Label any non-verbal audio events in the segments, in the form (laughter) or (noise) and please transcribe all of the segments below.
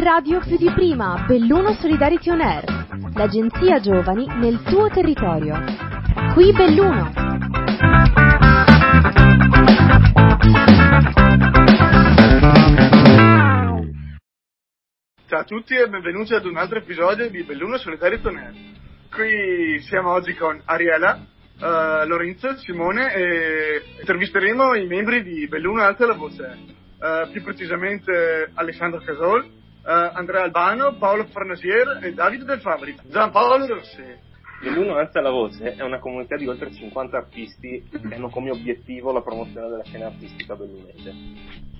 Radio più di prima, Belluno Solidarity On Air, l'agenzia giovani nel tuo territorio. Qui Belluno. Ciao a tutti e benvenuti ad un altro episodio di Belluno Solidarity On Air. Qui siamo oggi con Ariela, uh, Lorenzo, Simone e intervisteremo i membri di Belluno Alta la Voce, uh, più precisamente Alessandro Casol, uh, Andrea Albano, Paolo Farnasier e Davide Del Fabri. Giampaolo Rossi. Belluno Alza la Voce è una comunità di oltre 50 artisti che hanno come obiettivo la promozione della scena artistica bellunese.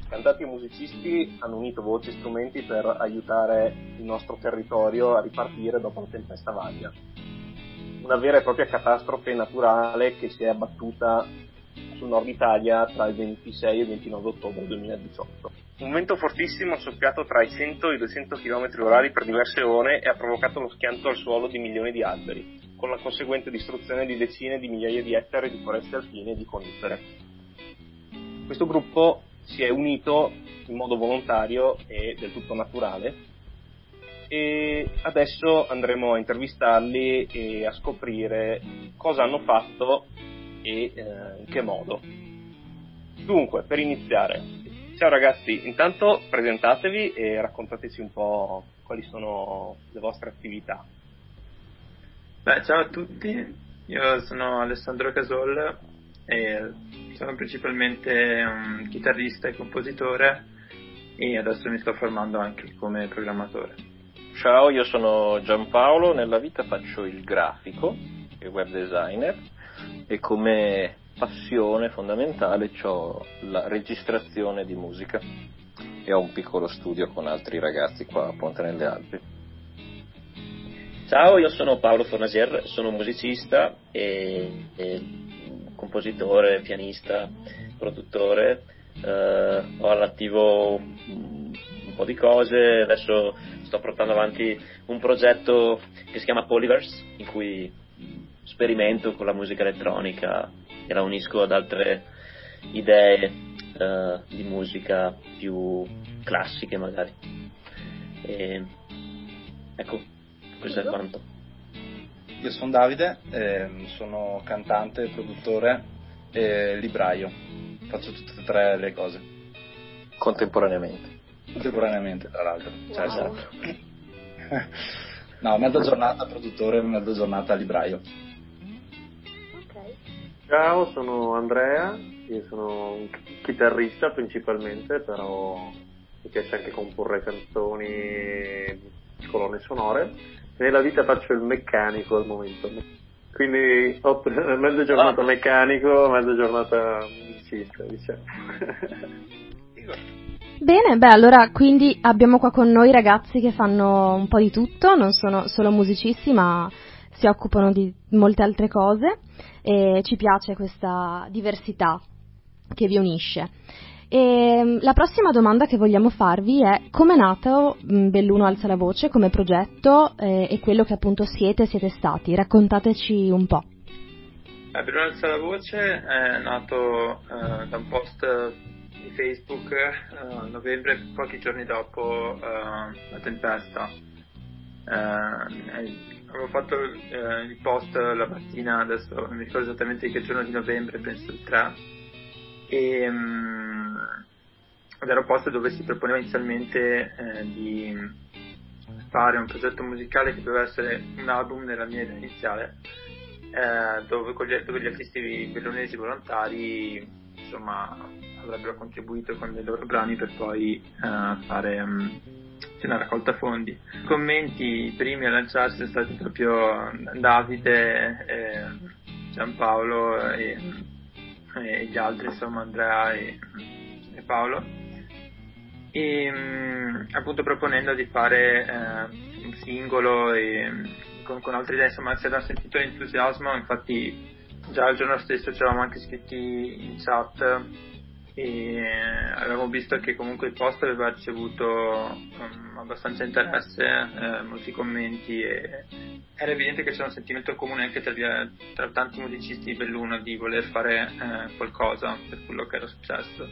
Cantanti e musicisti hanno unito voci e strumenti per aiutare il nostro territorio a ripartire dopo la tempesta Vaglia una vera e propria catastrofe naturale che si è abbattuta sul nord Italia tra il 26 e il 29 ottobre 2018. Un vento fortissimo ha soffiato tra i 100 e i 200 km orari per diverse ore e ha provocato lo schianto al suolo di milioni di alberi, con la conseguente distruzione di decine di migliaia di ettari di foreste alpine e di conifere. Questo gruppo si è unito in modo volontario e del tutto naturale e adesso andremo a intervistarli e a scoprire cosa hanno fatto e eh, in che modo. Dunque, per iniziare, ciao ragazzi, intanto presentatevi e raccontateci un po' quali sono le vostre attività. Beh, ciao a tutti, io sono Alessandro Casol e sono principalmente un chitarrista e compositore e adesso mi sto formando anche come programmatore. Ciao, io sono Giampaolo, nella vita faccio il grafico e web designer e come passione fondamentale ho la registrazione di musica e ho un piccolo studio con altri ragazzi qua a Ponte nelle Alpi. Ciao, io sono Paolo Fornasier, sono musicista e, e compositore, pianista, produttore, eh, ho all'attivo un po' di cose, adesso sto portando avanti un progetto che si chiama Polyverse, in cui sperimento con la musica elettronica e la unisco ad altre idee uh, di musica più classiche magari. E, ecco, questo è quanto. Io sono Davide, eh, sono cantante, produttore e libraio. Faccio tutte e tre le cose. Contemporaneamente. Contemporaneamente, tra l'altro. Cioè, esatto. (laughs) no, mezza giornata produttore, mezza giornata libraio. Ciao, sono Andrea, io sono un chitarrista principalmente, però mi piace anche comporre canzoni, colonne sonore. Nella vita faccio il meccanico al momento. Quindi mezza giornata ah. meccanico, mezza giornata musicista, diciamo. Bene, beh, allora quindi abbiamo qua con noi ragazzi che fanno un po' di tutto, non sono solo musicisti, ma si occupano di molte altre cose e ci piace questa diversità che vi unisce. E mm, la prossima domanda che vogliamo farvi è come è nato mm, Belluno Alza la Voce come progetto eh, e quello che appunto siete e siete stati. Raccontateci un po'. Eh, Belluno Alza la Voce è nato eh, da un post di Facebook uh, a novembre, pochi giorni dopo uh, la tempesta. Uh, avevo fatto il post la mattina, adesso non mi ricordo esattamente che giorno di novembre, penso il 3, e, um, ed post dove si proponeva inizialmente di fare un progetto musicale che doveva essere un album nella mia idea iniziale, dove, gli, dove gli artisti bellonesi volontari insomma avrebbero contribuito con dei loro brani per poi uh, fare um, una raccolta fondi. I commenti i primi a lanciarsi sono stati proprio Davide, eh, Giampaolo e, e, gli altri, insomma Andrea e, e Paolo, e um, appunto proponendo di fare uh, un singolo e con, con altre idee, insomma si era sentito l'entusiasmo, infatti già il giorno stesso ci eravamo anche scritti in chat e avevamo visto che comunque il post aveva ricevuto um, abbastanza interesse, eh, molti commenti e era evidente che c'era un sentimento comune anche tra, tra tanti musicisti di Belluno di voler fare eh, qualcosa per quello che era successo.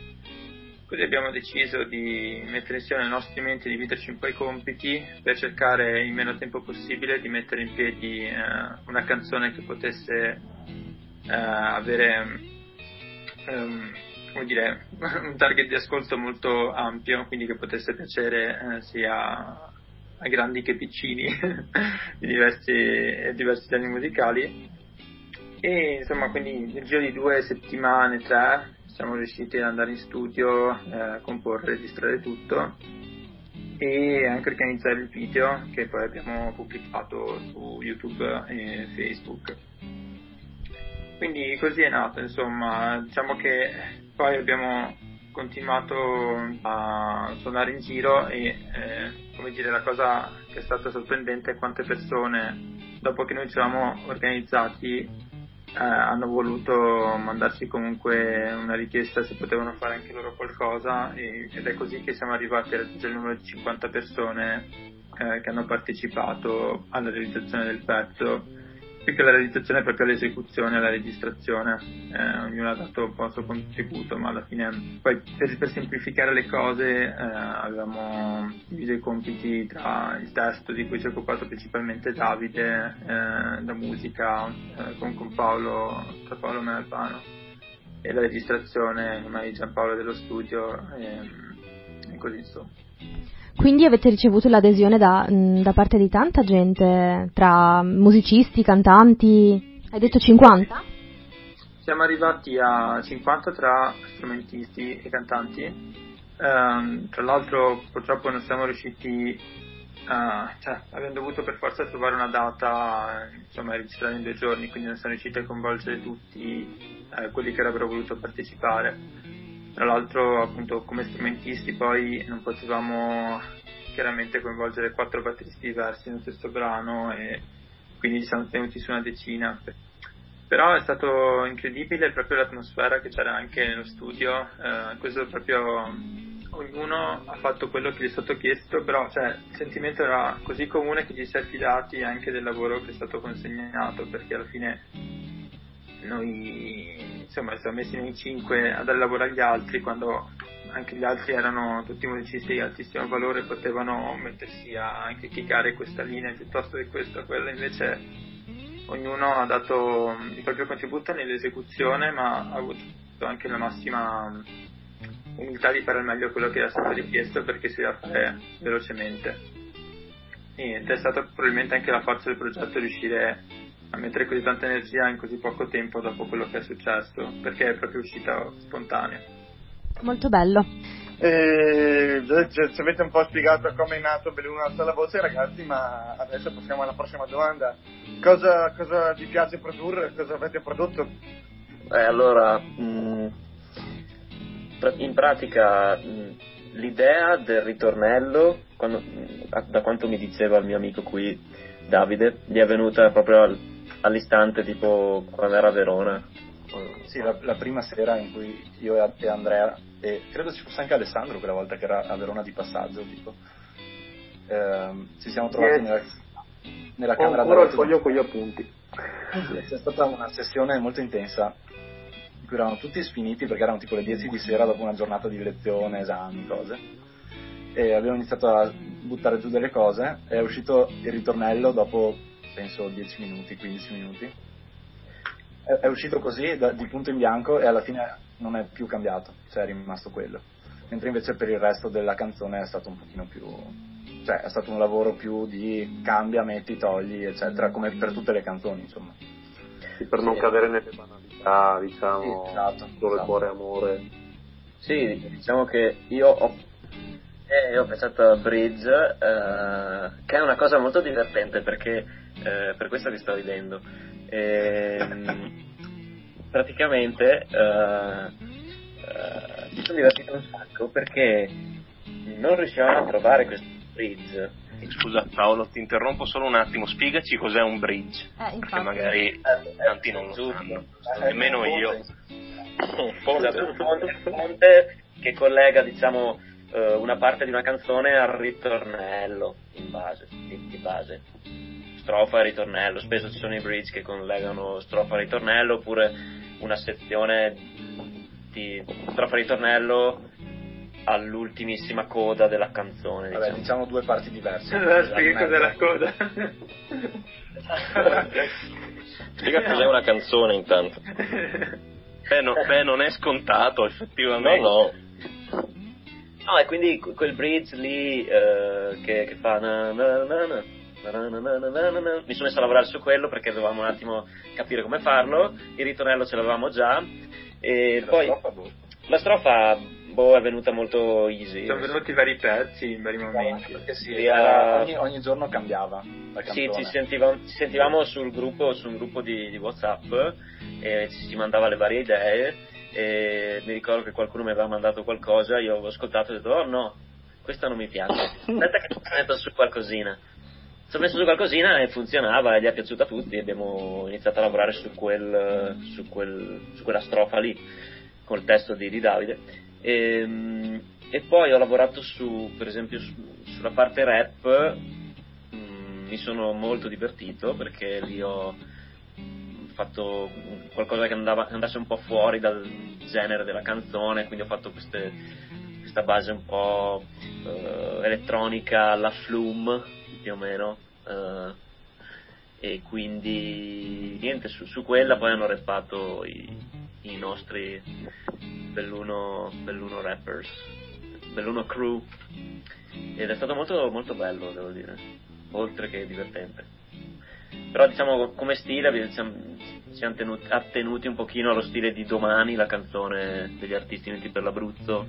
Così abbiamo deciso di mettere insieme le nostre menti e dividerci un po' i compiti per cercare in meno tempo possibile di mettere in piedi eh, una canzone che potesse eh, avere um, come dire, (laughs) un target di ascolto molto ampio, quindi che potesse piacere eh, sia ai grandi che piccini (laughs) di diversi, diversi generi musicali. E insomma, quindi nel giro di due settimane, tre, siamo riusciti ad andare in studio, eh, comporre, registrare tutto e anche organizzare il video che poi abbiamo pubblicato su YouTube e Facebook. Quindi così è nato, insomma, diciamo che poi abbiamo continuato a suonare in giro e eh, come dire la cosa che è stata sorprendente è quante persone dopo che noi ci eravamo organizzati eh, hanno voluto mandarci comunque una richiesta se potevano fare anche loro qualcosa e, ed è così che siamo arrivati a raggiungere il numero di 50 persone eh, che hanno partecipato alla realizzazione del pezzo più che la realizzazione è proprio l'esecuzione, la registrazione, eh, ognuno ha dato un po' il suo contributo, ma alla fine poi per, per semplificare le cose eh, avevamo diviso i compiti tra il testo di cui si è occupato principalmente Davide, eh, la musica eh, con, con Paolo, tra Paolo Menalpano e la registrazione ormai Giampaolo dello studio e, e così insomma. Quindi avete ricevuto l'adesione da, mm, da, parte di tanta gente, tra musicisti, cantanti? Hai detto 50? Siamo arrivati a 50 tra strumentisti e cantanti. Um, tra l'altro purtroppo non siamo riusciti, uh, cioè abbiamo dovuto per forza trovare una data, insomma registrare in due giorni, quindi non siamo riusciti a coinvolgere tutti uh, quelli che avrebbero voluto partecipare tra l'altro appunto come strumentisti poi non potevamo chiaramente coinvolgere quattro batteristi diversi nello stesso brano e quindi ci siamo tenuti su una decina. Però è stato incredibile proprio l'atmosfera che c'era anche nello studio, eh, questo proprio ognuno ha fatto quello che gli è stato chiesto, però cioè, il sentimento era così comune che ci si è affidati anche del lavoro che è stato consegnato, perché alla fine noi insomma siamo messi nei cinque a dare lavoro agli altri quando anche gli altri erano tutti musicisti di altissimo valore potevano mettersi a anche chiccare questa linea piuttosto che questa quella invece ognuno ha dato il proprio contributo nell'esecuzione ma ha avuto anche la massima umiltà di fare al meglio quello che era stato richiesto perché si deve fare velocemente. Ed è stata probabilmente anche la forza del progetto riuscire a mettere così tanta energia in così poco tempo dopo quello che è successo, perché è proprio uscita spontanea. Molto bello. E, già, già, ci avete un po' spiegato come è nato Belluno alza la voce ragazzi, ma adesso passiamo alla prossima domanda. Cosa, cosa vi piace produrre? Cosa avete prodotto? Eh, allora, mh, mm, in pratica mh, mm, l'idea del ritornello, quando, mh, da quanto mi diceva il mio amico qui, Davide, gli è venuta proprio al, all'istante tipo quando era a Verona. Sì, la, la, prima sera in cui io e Andrea, e credo ci fosse anche Alessandro quella volta che era a Verona di passaggio, tipo, ehm, ci siamo trovati yes. nella, nella Ho camera da il foglio con gli appunti. C'è stata una sessione molto intensa in cui eravamo tutti sfiniti perché erano tipo le 10 di sera dopo una giornata di lezione, esami, cose. E abbiamo iniziato a buttare giù delle cose. È uscito il ritornello dopo penso 10 minuti, 15 minuti. È, è uscito così da, di punto in bianco e alla fine non è più cambiato, cioè è rimasto quello. Mentre invece per il resto della canzone è stato un pochino più cioè è stato un lavoro più di cambia, metti, togli, eccetera, come per tutte le canzoni, insomma. Sì, per non cadere nelle banalità, diciamo, sì, esatto, dove esatto. cuore amore. Sì, diciamo che io ho e ho pensato a Bridge, eh, che è una cosa molto divertente perché eh, per questo che sto ridendo. E, ehm, praticamente eh, eh, mi sono divertito un sacco perché non riuscivamo a trovare questo bridge. Scusa Paolo, ti interrompo solo un attimo, spiegaci cos'è un bridge, Eh, perché magari Eh, tanti non lo sanno, nemmeno io. Un ponte, un ponte, un ponte che collega, diciamo, eh, una parte di una canzone al ritornello in base, di, di base. Strofa e ritornello, spesso ci sono i bridge che collegano strofa e ritornello oppure una sezione di strofa e ritornello all'ultimissima coda della canzone. Vabbè, Diciamo. diciamo due parti diverse. Allora, spiega cos'è la coda. (laughs) Spiega cos'è una canzone intanto. Beh, no- beh, non è scontato, No, effettivamente. no. No, e quindi que- quel bridge lì eh, che, che fa na na na na, mi sono messo a lavorare su quello perché dovevamo un attimo capire come farlo, il ritornello ce l'avevamo già e La poi strofa, boh. la strofa boh, è venuta molto easy. Sono venuti vari pezzi in vari momenti. Perché sì, Sì, era- eh, ogni, ogni giorno cambiava la Sì, ci sentivamo, ci sentivamo sul gruppo, su un gruppo di, di WhatsApp e ci si mandava le varie idee e mi ricordo che qualcuno mi aveva mandato qualcosa, io avevo ascoltato e ho detto oh no, questa non mi piace, (laughs) aspetta che ci metto su qualcosina. Ho messo su qualcosina e funzionava e gli è piaciuta a tutti e abbiamo iniziato a lavorare su, quel, su, quel, su quella strofa lì col testo di, di Davide. E, e poi ho lavorato su, per esempio, su- sulla parte rap Mm, mi sono molto divertito perché lì ho fatto qualcosa che andava, andasse un po' fuori dal genere della canzone, quindi ho fatto queste, questa base un po' eh, elettronica alla Flume più o meno. eh, e quindi niente, su, su quella poi hanno rappato i, i nostri Belluno, Belluno rappers, Belluno crew ed è stato molto, molto bello devo dire, oltre che divertente. Però diciamo come stile siamo, siamo tenuti, attenuti un pochino allo stile di Domani, la canzone degli artisti uniti per l'Abruzzo,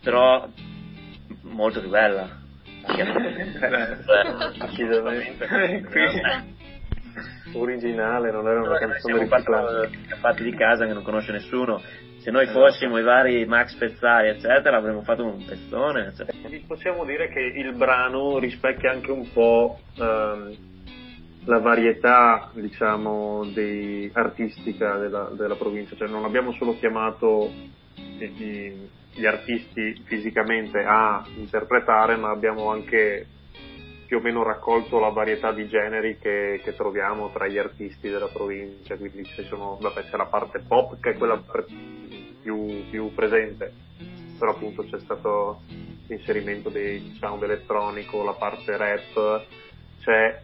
però molto più bella. Eh, Decisamente. Originale, non era una canzone siamo riciclata. fatti, di casa che non conosce nessuno. Se noi fossimo i vari Max Pezzali, eccetera, avremmo fatto un pezzone. Vi Possiamo dire che il brano rispecchia anche un po' ehm, la varietà, diciamo, dei, artistica della, della provincia, cioè non abbiamo solo chiamato i- i- gli artisti fisicamente a interpretare, ma abbiamo anche più o meno raccolto la varietà di generi che, che troviamo tra gli artisti della provincia, quindi sono, vabbè, c'è la parte pop che è quella più, più presente, però appunto c'è stato l'inserimento dei sound elettronico, la parte rap, c'è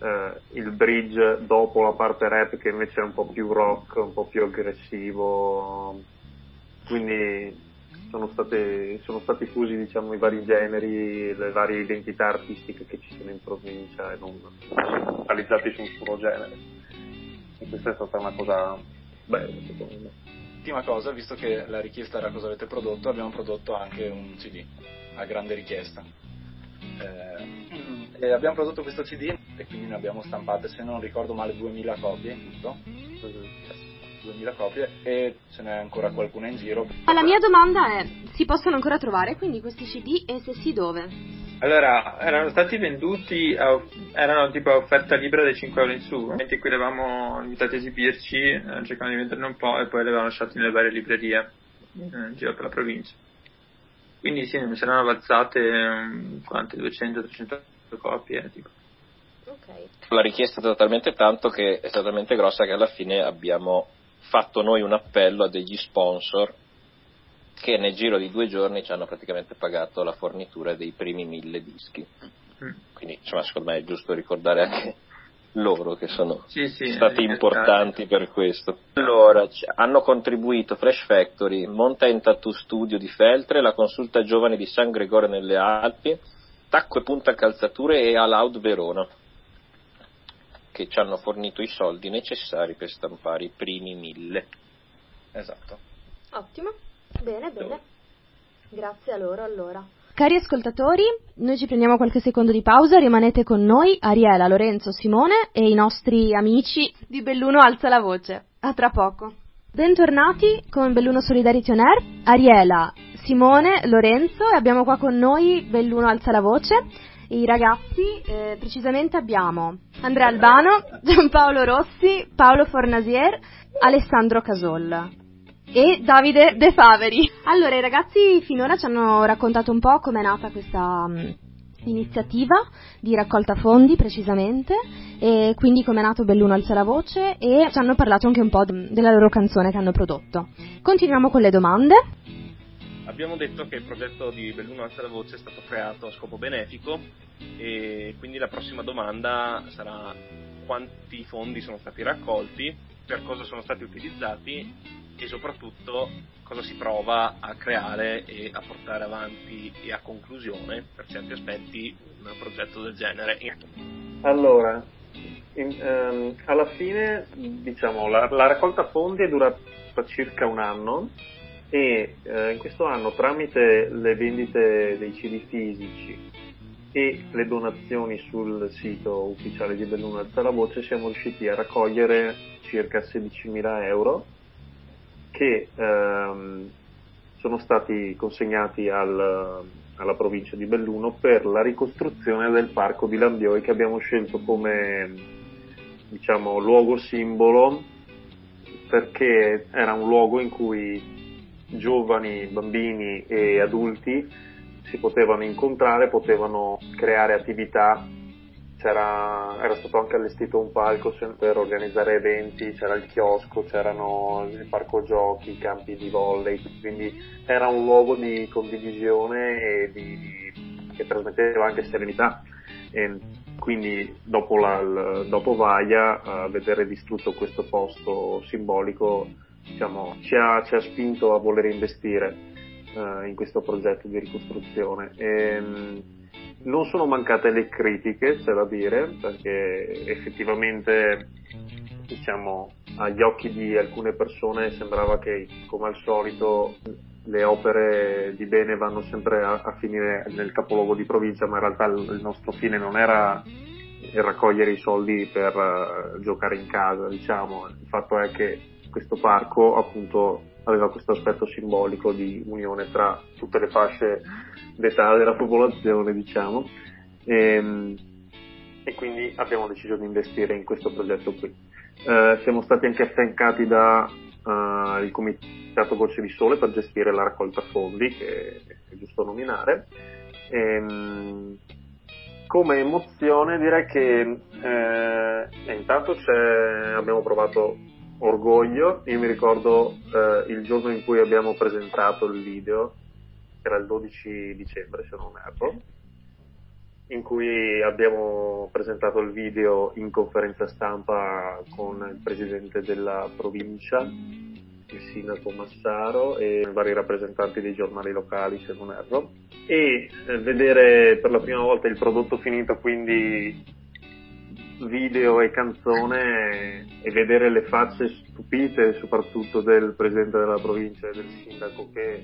eh, il bridge dopo la parte rap che invece è un po' più rock, un po' più aggressivo, quindi sono, state, sono stati fusi diciamo, i vari generi, le varie identità artistiche che ci sono in provincia e non focalizzati su un solo genere. E questa è stata una cosa bella secondo me. Ultima cosa, visto che la richiesta era cosa avete prodotto, abbiamo prodotto anche un CD a grande richiesta. Eh, e abbiamo prodotto questo CD e quindi ne abbiamo stampate, se non ricordo male, 2000 copie, giusto? 2000 copie e ce n'è ancora qualcuna in giro. Ma la mia domanda è, si possono ancora trovare quindi questi CD e se sì dove? Allora, erano stati venduti, a, erano tipo a offerta libera dei 5 euro in su, in cui li avevamo invitati a esibirci, eh, cercavamo di venderne un po' e poi li avevamo lasciati nelle varie librerie eh, in giro per la provincia. Quindi sì, ne saranno avanzate um, quante? 200-300 copie, tipo. Ok. La richiesta è stata talmente tanto che è stata talmente grossa che alla fine abbiamo fatto noi un appello a degli sponsor che nel giro di due giorni ci hanno praticamente pagato la fornitura dei primi mille dischi. Mm. Quindi insomma secondo me è giusto ricordare anche loro che sono Sì, sì, stati eh, importanti per questo. Allora, hanno contribuito Fresh Factory, Mountain Tattoo Studio di Feltre, la Consulta Giovani di San Gregorio nelle Alpi, Tacco e Punta Calzature e Alaud Verona, che ci hanno fornito i soldi necessari per stampare i primi mille. Esatto. Ottimo, bene, bene. Grazie a loro allora. Cari ascoltatori, noi ci prendiamo qualche secondo di pausa, rimanete con noi, Ariela, Lorenzo, Simone e i nostri amici di Belluno Alza la Voce. A tra poco. Bentornati con Belluno Solidarity On Air, Ariela, Simone, Lorenzo e abbiamo qua con noi Belluno Alza la Voce. E I ragazzi, eh, precisamente abbiamo Andrea Albano, Giampaolo Rossi, Paolo Fornasier, Alessandro Casol e Davide De Faveri. Allora, i ragazzi finora ci hanno raccontato un po' com'è nata questa mh, iniziativa di raccolta fondi precisamente e quindi com'è nato Belluno Alza la Voce e ci hanno parlato anche un po' della loro canzone che hanno prodotto. Continuiamo con le domande. Abbiamo detto che il progetto di Belluno Alza la Voce è stato creato a scopo benefico e quindi la prossima domanda sarà quanti fondi sono stati raccolti, per cosa sono stati utilizzati e soprattutto cosa si prova a creare e a portare avanti e a conclusione per certi aspetti un progetto del genere. Allora, in, ehm, alla fine diciamo la, la, raccolta fondi è durata circa un anno e eh, in questo anno tramite le vendite dei CD fisici e le donazioni sul sito ufficiale di Belluno Alza la Voce siamo riusciti a raccogliere circa 16.000 euro che ehm, sono stati consegnati al, alla provincia di Belluno per la ricostruzione del parco di Lambioi che abbiamo scelto come diciamo, luogo simbolo perché era un luogo in cui giovani, bambini e adulti si potevano incontrare, potevano creare attività c'era, era stato anche allestito un palco per organizzare eventi, c'era il chiosco, c'erano il parco giochi, i campi di volley, quindi era un luogo di condivisione e di, che trasmetteva anche serenità. E quindi dopo, la, dopo Vaia, uh, vedere distrutto questo posto simbolico diciamo, ci, ha, ci, ha, spinto a voler investire uh, in questo progetto di ricostruzione. E, um, non sono mancate le critiche, c'è da dire, perché effettivamente diciamo, agli occhi di alcune persone sembrava che, come al solito, le opere di bene vanno sempre a, a finire nel capoluogo di provincia, ma in realtà il, il nostro fine non era raccogliere i soldi per uh, giocare in casa, diciamo. Il fatto è che questo parco appunto aveva questo aspetto simbolico di unione tra tutte le fasce d'età della popolazione, diciamo, e, ehm, e quindi abbiamo deciso di investire in questo progetto qui. Eh, siamo stati anche affiancati dal uh, Comitato Voce di Sole per gestire la raccolta fondi, che è giusto nominare. E, ehm, come emozione direi che eh, intanto abbiamo provato orgoglio, io mi ricordo eh, il giorno in cui abbiamo presentato il video era il 12 dicembre se non erro, in cui abbiamo presentato il video in conferenza stampa con il presidente della provincia, il sindaco Massaro e vari rappresentanti dei giornali locali se non erro. E eh, vedere per la prima volta il prodotto finito quindi video e canzone e vedere le facce stupite soprattutto del presidente della provincia e del sindaco che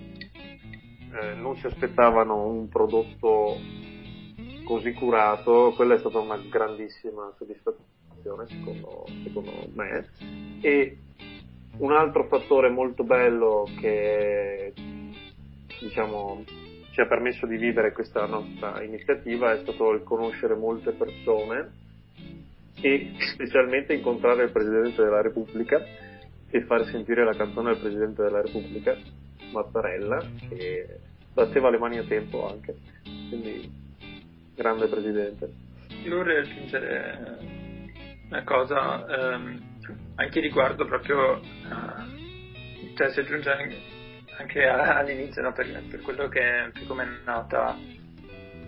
eh, non si aspettavano un prodotto così curato, quella è stata una grandissima soddisfazione secondo, secondo me. E un altro fattore molto bello che diciamo, ci ha permesso di vivere questa nostra iniziativa è stato il conoscere molte persone e specialmente incontrare il Presidente della Repubblica e far sentire la canzone del Presidente della Repubblica Mattarella che batteva le mani a tempo anche, quindi grande presidente. Io vorrei aggiungere una cosa ehm, anche riguardo proprio, uh, cioè si aggiunge anche all'inizio no, per, per, quello che per come è nata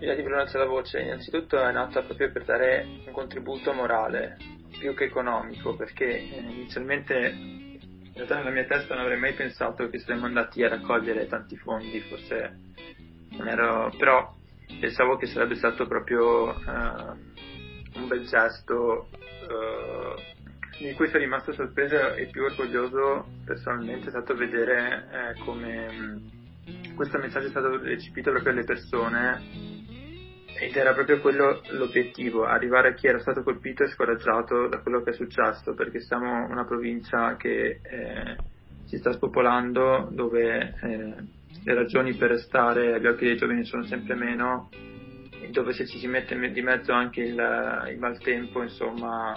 l'idea di pronuncia la voce, innanzitutto è nata proprio per dare un contributo morale più che economico, perché eh, inizialmente in realtà nella mia testa non avrei mai pensato che saremmo andati a raccogliere tanti fondi, forse non ero, però pensavo che sarebbe stato proprio uh, un bel gesto uh, di cui sono rimasto sorpreso e più orgoglioso personalmente è stato vedere eh, come questo messaggio è stato recepito proprio alle persone ed era proprio quello l'obiettivo, arrivare a chi era stato colpito e scoraggiato da quello che è successo, perché siamo una provincia che eh, si sta spopolando, dove eh, le ragioni per restare agli occhi dei giovani sono sempre meno, dove se ci si mette di mezzo anche il, il maltempo, insomma,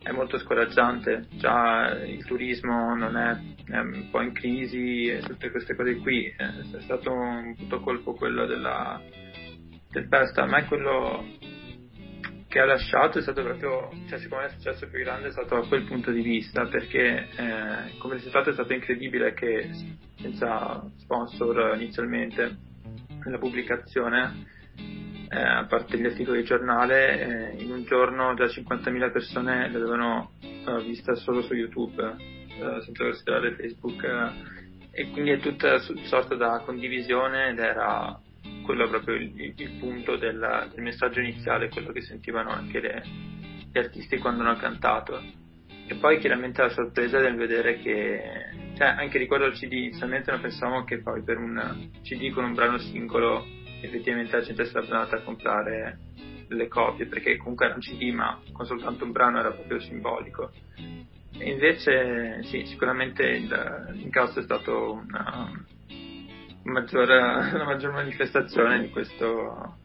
è molto scoraggiante. Già il turismo non è, è un po' in crisi tutte queste cose qui. Eh, è stato un punto colpo quello della del Pesta, a me quello che ha lasciato è stato proprio, cioè secondo me il successo più grande è stato da quel punto di vista, perché eh, come risultato è stato incredibile che senza sponsor inizialmente nella pubblicazione, eh, a parte gli articoli di giornale, eh, in un giorno già 50.000 persone l'avevano eh, vista solo su YouTube, eh, senza considerare Facebook, eh, e quindi è tutta sorta da condivisione ed era quello proprio il, il punto del, del, messaggio iniziale, quello che sentivano anche le, gli artisti quando hanno cantato. E poi chiaramente la sorpresa del vedere che, cioè anche riguardo al CD, inizialmente non pensavamo che poi per un CD con un brano singolo effettivamente la gente sarebbe andata a comprare le copie, perché comunque era un CD ma con soltanto un brano era proprio simbolico. E invece sì, sicuramente il, l'incasso è stato una, maggior, una (laughs) maggior manifestazione di questo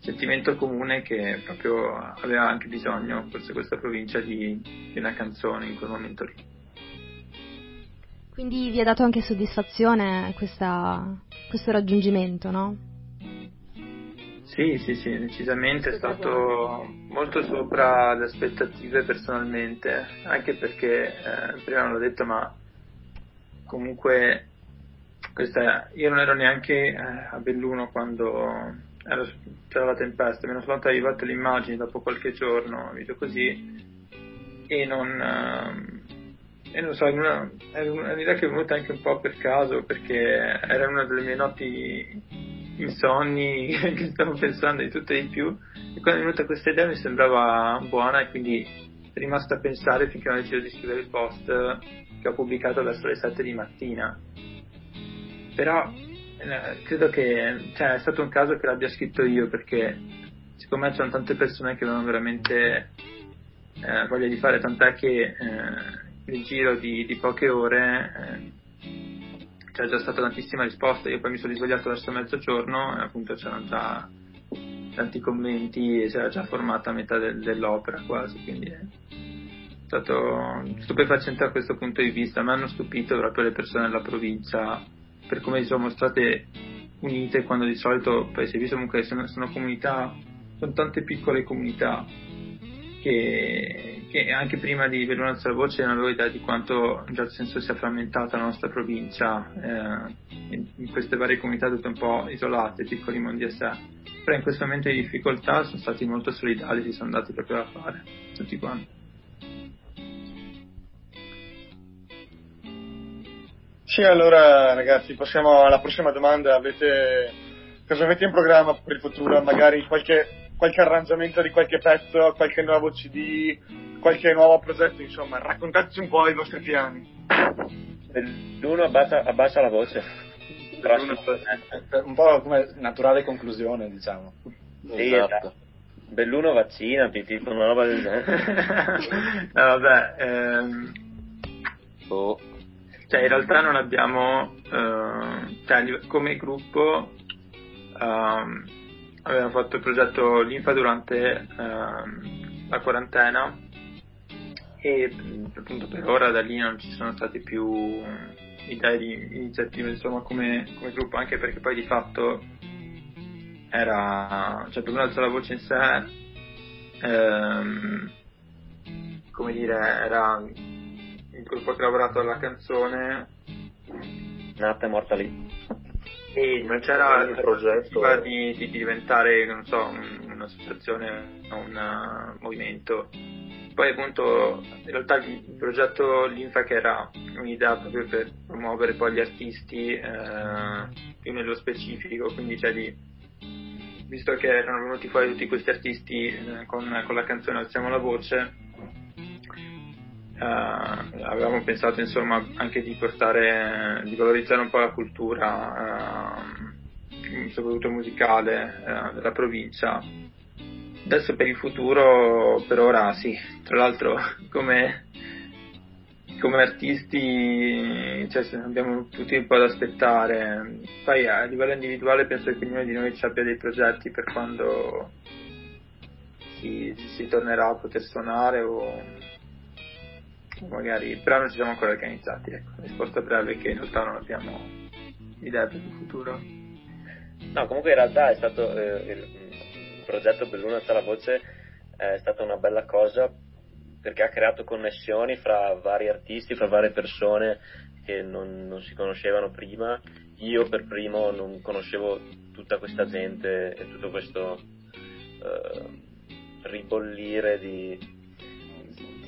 sentimento comune che proprio aveva anche bisogno, forse questa provincia, di, di una canzone in quel momento lì. Quindi vi ha dato anche soddisfazione questa, questo raggiungimento, no? Sì, sì, sì, decisamente è stato molto sopra le aspettative personalmente, anche perché eh, prima non l'ho detto, ma comunque questa, io non ero neanche eh, a Belluno quando ero, c'era la tempesta, mi erano soltanto arrivate le immagini dopo qualche giorno, video così, e non, eh, e non so, una, era un'idea che è venuta anche un po' per caso, perché era una delle mie notti insonni (laughs) che stavo pensando di tutto e di più, e quando è venuta questa idea mi sembrava buona e quindi è rimasta a pensare finché non ho deciso di scrivere il post che ho pubblicato verso le 7 di mattina però eh, credo che cioè, è stato un caso che l'abbia scritto io perché secondo me c'erano tante persone che avevano veramente eh, voglia di fare, tant'è che eh, nel giro di, di poche ore eh, c'è già stata tantissima risposta. Io poi mi sono risvegliato verso mezzogiorno e appunto c'erano già tanti commenti e si era già formata metà del, dell'opera quasi, quindi è stato stupefacente da questo punto di vista. Mi hanno stupito proprio le persone della provincia per come sono mostrate unite quando di solito poi si è visto comunque sono, sono comunità sono tante piccole comunità che, che anche prima di Belluna alza la voce non avevo idea di quanto in certo senso sia frammentata la nostra provincia eh, in, queste varie comunità tutte un po' isolate, piccoli mondi a sé. Però in questo momento di difficoltà sono stati molto solidali, si sono andati proprio a fare tutti quanti Sì, allora ragazzi, passiamo alla prossima domanda. Avete, cosa avete in programma per il futuro? Magari qualche, qualche arrangiamento di qualche pezzo, qualche nuovo CD, qualche nuovo progetto, insomma, raccontateci un po' i vostri piani. L'uno abbassa, abbassa la voce. Un po' come naturale conclusione, diciamo. Sì, esatto. Belluno vaccina, tipo una roba del genere. (laughs) no, vabbè, ehm... boh cioè in realtà non abbiamo, uh, cioè, come gruppo um, abbiamo fatto il progetto Linfa durante uh, la quarantena e appunto per ora da lì non ci sono state più idee di iniziative insomma come, come gruppo anche perché poi di fatto era cioè per un'altra la voce in sé ehm, come dire era il gruppo che ha lavorato alla canzone. Nata e morta lì. E non c'era il progetto. di, di, diventare non so un, un'associazione o un uh, movimento. Poi appunto in realtà il progetto Linfa che era un'idea proprio per promuovere poi gli artisti eh, più nello specifico quindi cioè di visto che erano venuti fuori tutti questi artisti eh, con, con la canzone Alziamo la voce Uh, avevamo pensato insomma anche di portare, di valorizzare un po' la cultura, uh, soprattutto musicale, uh, della provincia. Adesso per il futuro, per ora sì, tra l'altro (laughs) come, come artisti cioè, abbiamo tutti un po' da aspettare. Poi a livello individuale penso che ognuno di noi abbia dei progetti per quando si, si tornerà a poter suonare o magari, però non ci siamo ancora organizzati, ecco, risposta breve che in realtà non abbiamo idea per il futuro. No, comunque in realtà è stato eh, il, il progetto Belluna alza la voce è stata una bella cosa perché ha creato connessioni fra vari artisti, fra varie persone che non, non si conoscevano prima. Io per primo non conoscevo tutta questa gente e tutto questo eh, ribollire di,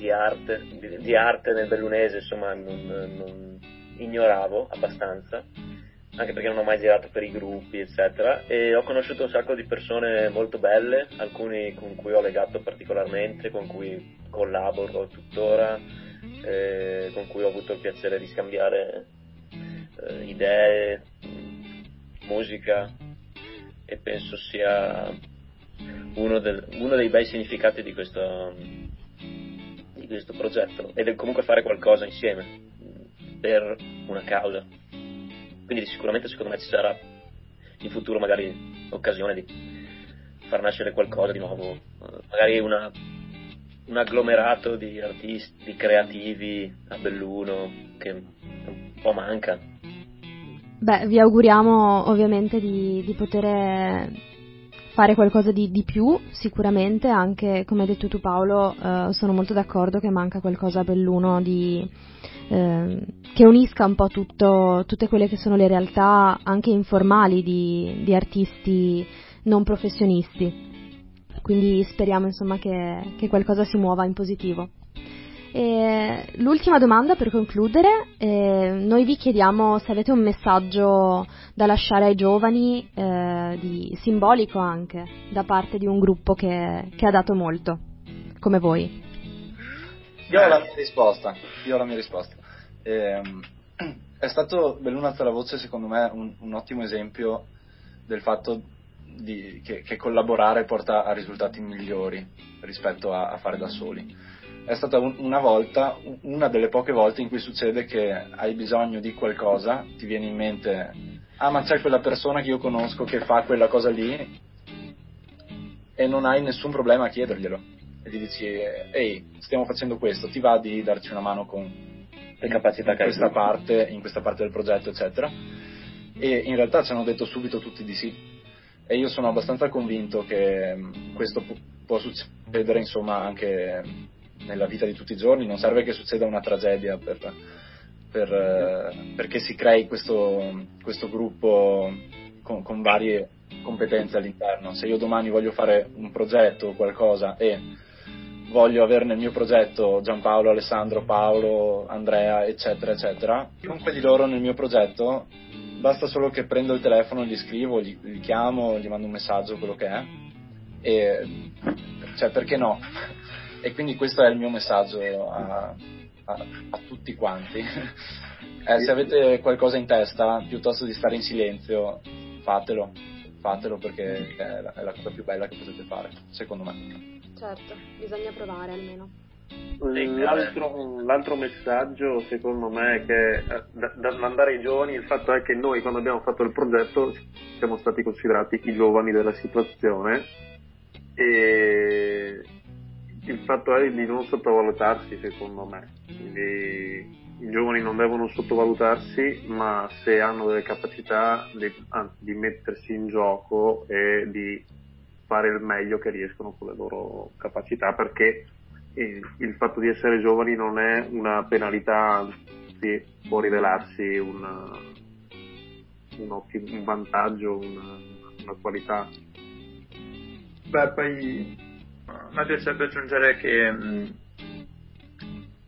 di, arte, di, di, arte, nel bellunese, insomma, non, non ignoravo abbastanza anche perché non ho mai girato per i gruppi, eccetera, e ho conosciuto un sacco di persone molto belle, alcuni con cui ho legato particolarmente, con cui collaboro tuttora, eh, con cui ho avuto il piacere di scambiare eh, idee, musica e penso sia uno, del, uno, dei bei significati di questo, di questo progetto ed è comunque fare qualcosa insieme per una causa quindi sicuramente secondo me ci sarà in futuro magari occasione di far nascere qualcosa di nuovo, magari una, un agglomerato di artisti, creativi a Belluno che un po' manca. Beh, vi auguriamo ovviamente di, di poter fare qualcosa di, di, più, sicuramente, anche come hai detto tu Paolo, eh, sono molto d'accordo che manca qualcosa a Belluno di, eh, che unisca un po' tutto, tutte quelle che sono le realtà anche informali di, di artisti non professionisti. Quindi speriamo insomma che, che qualcosa si muova in positivo. E l'ultima domanda per concludere, eh, noi vi chiediamo se avete un messaggio da lasciare ai giovani, eh, di, simbolico anche, da parte di un gruppo che, che ha dato molto, come voi. Io ho la mia risposta. Io ho la mia risposta. Eh, è stato Belluna voce, secondo me, un, un ottimo esempio del fatto di, che, che, collaborare porta a risultati migliori rispetto a, a fare da soli è stata un, una volta, una delle poche volte in cui succede che hai bisogno di qualcosa, ti viene in mente, ah ma c'è quella persona che io conosco che fa quella cosa lì e non hai nessun problema a chiederglielo. E gli dici, ehi, stiamo facendo questo, ti va di darci una mano con le capacità che hai in questa parte, in questa parte del progetto, eccetera. E in realtà ci hanno detto subito tutti di sì. E io sono abbastanza convinto che mm, questo può succedere, insomma, anche nella vita di tutti i giorni, non serve che succeda una tragedia per, per, eh, perché si crei questo, questo gruppo con, con, varie competenze all'interno. Se io domani voglio fare un progetto o qualcosa e voglio avere nel mio progetto Giampaolo, Alessandro, Paolo, Andrea, eccetera, eccetera, chiunque di loro nel mio progetto, basta solo che prendo il telefono, gli scrivo, gli, gli chiamo, gli mando un messaggio, quello che è, e cioè perché no? E quindi questo è il mio messaggio a, a, a tutti quanti. (laughs) eh, se avete qualcosa in testa, piuttosto di stare in silenzio, fatelo, fatelo perché è la, è la cosa più bella che potete fare, secondo me. Certo, bisogna provare almeno. L'altro, l'altro, messaggio secondo me è che eh, da, da, mandare ai giovani il fatto è che noi quando abbiamo fatto il progetto siamo stati considerati i giovani della situazione e il fatto è di non sottovalutarsi secondo me, quindi i giovani non devono sottovalutarsi ma se hanno delle capacità di, anzi, di mettersi in gioco e di fare il meglio che riescono con le loro capacità perché il fatto di essere giovani non è una penalità, anzi può rivelarsi una, un, un vantaggio, una, una qualità. Beh, poi me piacerebbe aggiungere che mm,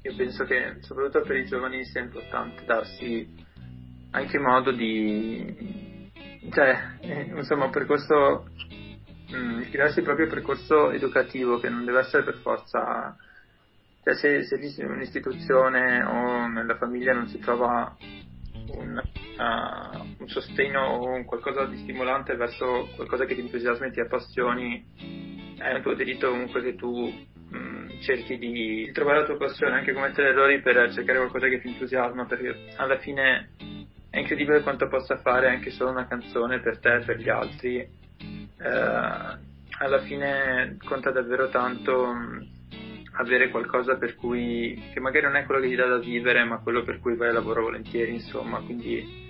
io penso che soprattutto per i giovani sia importante darsi anche modo di cioè eh, insomma un percorso mh, darsi il proprio percorso educativo che non deve essere per forza cioè se, se in un'istituzione o nella famiglia non si trova un, uh, un sostegno o un qualcosa di stimolante verso qualcosa che ti entusiasmi e ti appassioni è un tuo diritto comunque che tu mh, mm, cerchi di trovare la tua passione, anche commettere errori per cercare qualcosa che ti entusiasma, perché alla fine è incredibile quanto possa fare anche solo una canzone per te e per gli altri. Eh, alla fine conta davvero tanto mh, mm, avere qualcosa per cui, che magari non è quello che ti dà da vivere, ma quello per cui vai a lavoro volentieri, insomma, quindi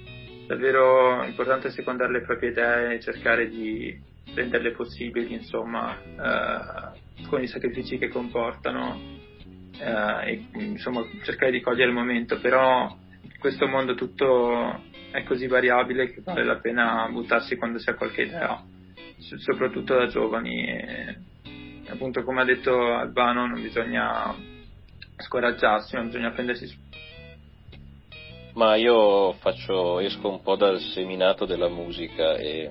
davvero importante secondare le proprie idee e cercare di renderle possibili, insomma, eh, con i sacrifici che comportano eh, e insomma cercare di cogliere il momento, però questo mondo tutto è così variabile che vale la pena buttarsi quando si ha qualche idea, soprattutto da giovani. E, appunto, come ha detto Albano, non bisogna scoraggiarsi, non bisogna prendersi su. Ma io faccio, esco un po' dal seminato della musica e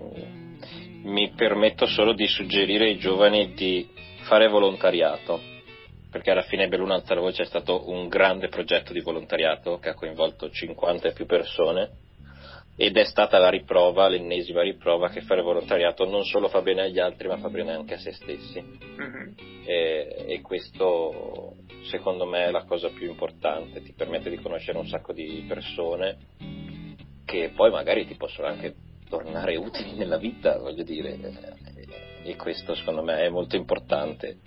mi permetto solo di suggerire ai giovani di fare volontariato, perché alla fine Belluna la Voce è stato un grande progetto di volontariato che ha coinvolto 50 e più persone ed è stata la riprova, l'ennesima riprova che fare volontariato non solo fa bene agli altri ma fa bene anche a se stessi mm-hmm. e, e, questo secondo me è la cosa più importante, ti permette di conoscere un sacco di persone che poi magari ti possono anche tornare utili nella vita, voglio dire, e questo secondo me è molto importante.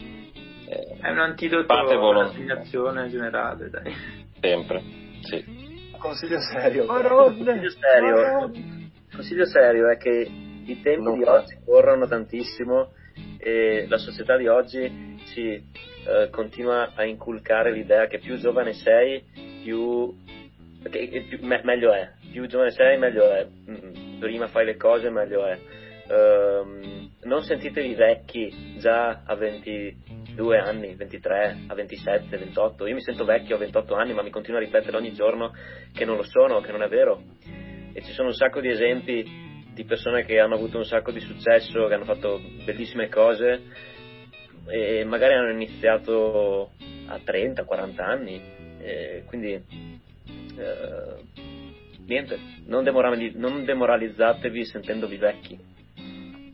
È un antidoto all'assegnazione generale, dai. Sempre, sì consiglio serio. Consiglio serio. consiglio serio è che i tempi non di fa. oggi corrono tantissimo e la società di oggi ci eh, continua a inculcare l'idea che più giovane sei, più, che, che più me, meglio è. Più giovane sei, meglio è. Prima fai le cose, meglio è. Um, non sentitevi vecchi già a 22 anni, 23, a 27, 28. Io mi sento vecchio a 28 anni, ma mi continuo a ripetere ogni giorno che non lo sono, che non è vero. E ci sono un sacco di esempi di persone che hanno avuto un sacco di successo, che hanno fatto bellissime cose e magari hanno iniziato a 30, 40 anni. Quindi eh, niente, non, demorali- non demoralizzatevi sentendovi vecchi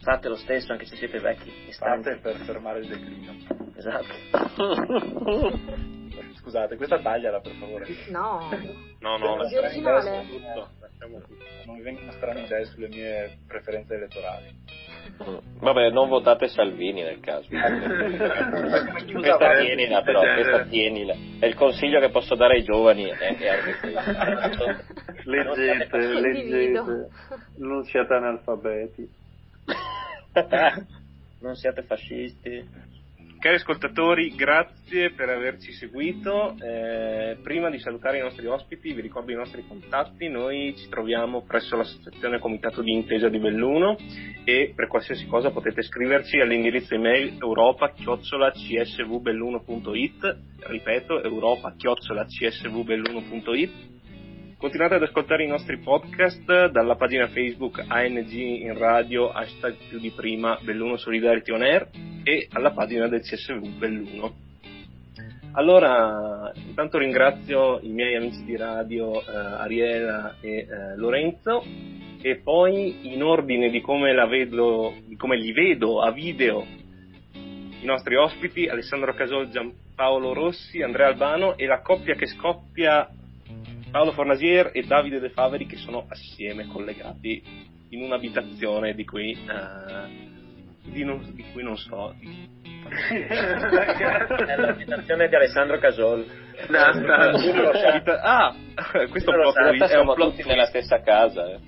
fate lo stesso anche se siete vecchi Fate per fermare il declino. Esatto. (laughs) Scusate, questa tagliala per favore. No. No, no, È originale. Tutto. Non mi vengono strane idee sulle mie preferenze elettorali. Vabbè, non votate Salvini nel caso. (laughs) questa tienila però, questa tienila. È il consiglio che posso dare ai giovani. Eh, anche (laughs) leggete, leggete. Non siate analfabeti. (laughs) non siate fascisti. Cari ascoltatori, grazie per averci seguito. Eh, prima di salutare i nostri ospiti, vi ricordo i nostri contatti. Noi ci troviamo presso l'associazione Comitato di Intesa di Belluno e per qualsiasi cosa potete scriverci all'indirizzo email europa-csvbelluno.it. Ripeto, europa-csvbelluno.it Continuate ad ascoltare i nostri podcast dalla pagina Facebook ANG in radio, hashtag più di prima Belluno Solidarity On Air e alla pagina del CSV Belluno. Allora, intanto ringrazio i miei amici di radio eh, Ariela e eh, Lorenzo e poi in ordine di come, vedo, di come li vedo a video i nostri ospiti Alessandro Casol, Giampaolo Rossi, Andrea Albano e la coppia che scoppia Paolo Fornasier e Davide De Faveri che sono assieme collegati in un'abitazione di cui, uh, di, non, di cui non so. (laughs) È l'abitazione di Alessandro Casol. No, no, ah, (laughs) questo è un plot twist. Siamo tutti nella stessa casa. Eh.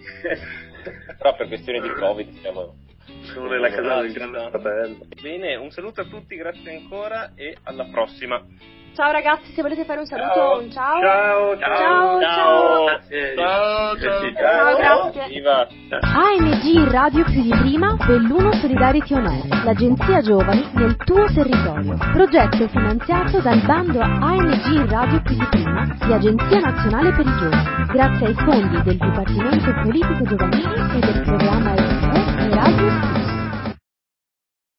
Però per questioni di Covid siamo sono nella casa del grande fratello. Bene, un saluto a tutti, grazie ancora e alla prossima. Ciao ragazzi, se volete fare un saluto, ciao. un ciao. Ciao, ciao, ciao. Ciao, ciao. ciao, ciao grazie. Viva. ANG Radio più di prima, Belluno Solidarity On Air, l'agenzia giovani nel tuo territorio. Progetto finanziato dal bando ANG Radio più di prima di Agenzia Nazionale per i Giovani, grazie ai fondi del Dipartimento Politico Giovanili e del programma europeo Erasmus